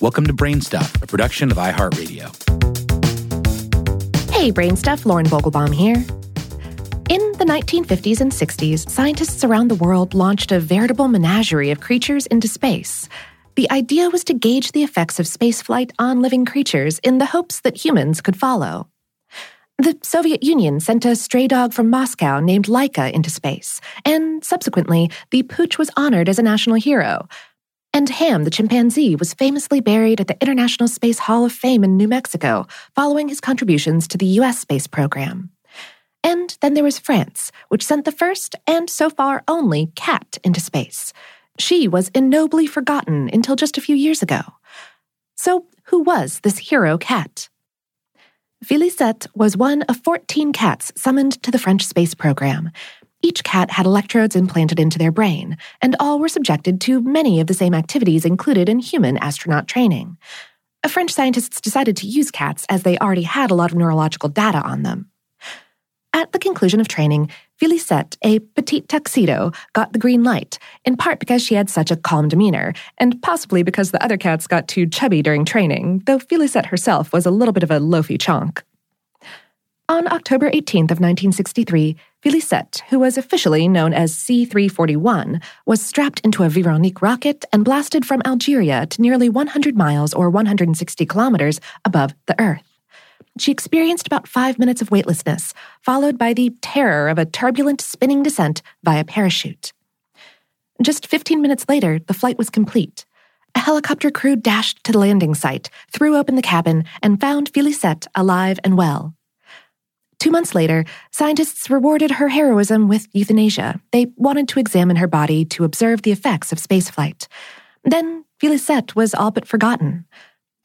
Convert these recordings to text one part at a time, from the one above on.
Welcome to Brainstuff, a production of iHeartRadio. Hey, Brainstuff, Lauren Vogelbaum here. In the 1950s and 60s, scientists around the world launched a veritable menagerie of creatures into space. The idea was to gauge the effects of spaceflight on living creatures in the hopes that humans could follow. The Soviet Union sent a stray dog from Moscow named Laika into space, and subsequently, the pooch was honored as a national hero. And Ham, the chimpanzee, was famously buried at the International Space Hall of Fame in New Mexico following his contributions to the U.S. space program. And then there was France, which sent the first and so far only cat into space. She was ignobly forgotten until just a few years ago. So, who was this hero cat? Félicette was one of 14 cats summoned to the French space program. Each cat had electrodes implanted into their brain, and all were subjected to many of the same activities included in human astronaut training. A French scientists decided to use cats as they already had a lot of neurological data on them. At the conclusion of training, Félicette, a petite tuxedo, got the green light, in part because she had such a calm demeanor, and possibly because the other cats got too chubby during training, though Félicette herself was a little bit of a loafy chonk. On October 18th of 1963, Félicette, who was officially known as C-341, was strapped into a Véronique rocket and blasted from Algeria to nearly 100 miles or 160 kilometers above the Earth. She experienced about five minutes of weightlessness, followed by the terror of a turbulent spinning descent via parachute. Just 15 minutes later, the flight was complete. A helicopter crew dashed to the landing site, threw open the cabin, and found Félicette alive and well. Two months later, scientists rewarded her heroism with euthanasia. They wanted to examine her body to observe the effects of spaceflight. Then Félicette was all but forgotten.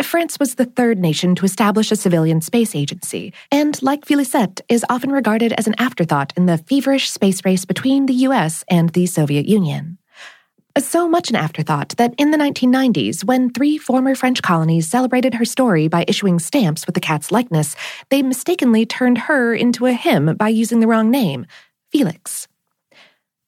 France was the third nation to establish a civilian space agency, and like Félicette, is often regarded as an afterthought in the feverish space race between the US and the Soviet Union. So much an afterthought that in the 1990s, when three former French colonies celebrated her story by issuing stamps with the cat's likeness, they mistakenly turned her into a him by using the wrong name, Felix.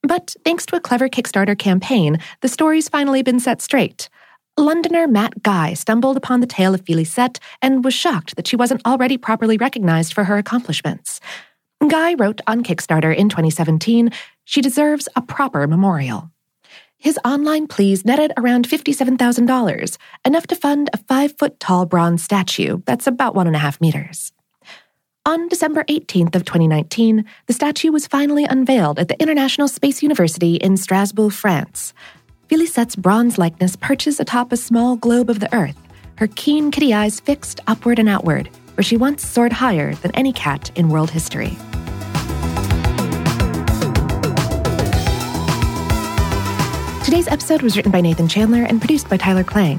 But thanks to a clever Kickstarter campaign, the story's finally been set straight. Londoner Matt Guy stumbled upon the tale of Félicette and was shocked that she wasn't already properly recognized for her accomplishments. Guy wrote on Kickstarter in 2017, she deserves a proper memorial. His online pleas netted around $57,000, enough to fund a five foot tall bronze statue that's about one and a half meters. On December 18th of 2019, the statue was finally unveiled at the International Space University in Strasbourg, France. Félicette's bronze likeness perches atop a small globe of the Earth, her keen kitty eyes fixed upward and outward, where she once soared higher than any cat in world history. Today's episode was written by Nathan Chandler and produced by Tyler Klang.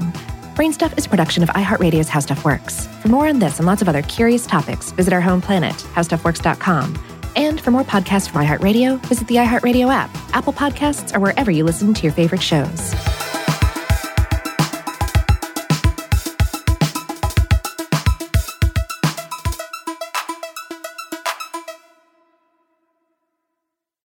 Brainstuff is a production of iHeartRadio's How Stuff Works. For more on this and lots of other curious topics, visit our home planet, howstuffworks.com. And for more podcasts from iHeartRadio, visit the iHeartRadio app, Apple Podcasts, or wherever you listen to your favorite shows.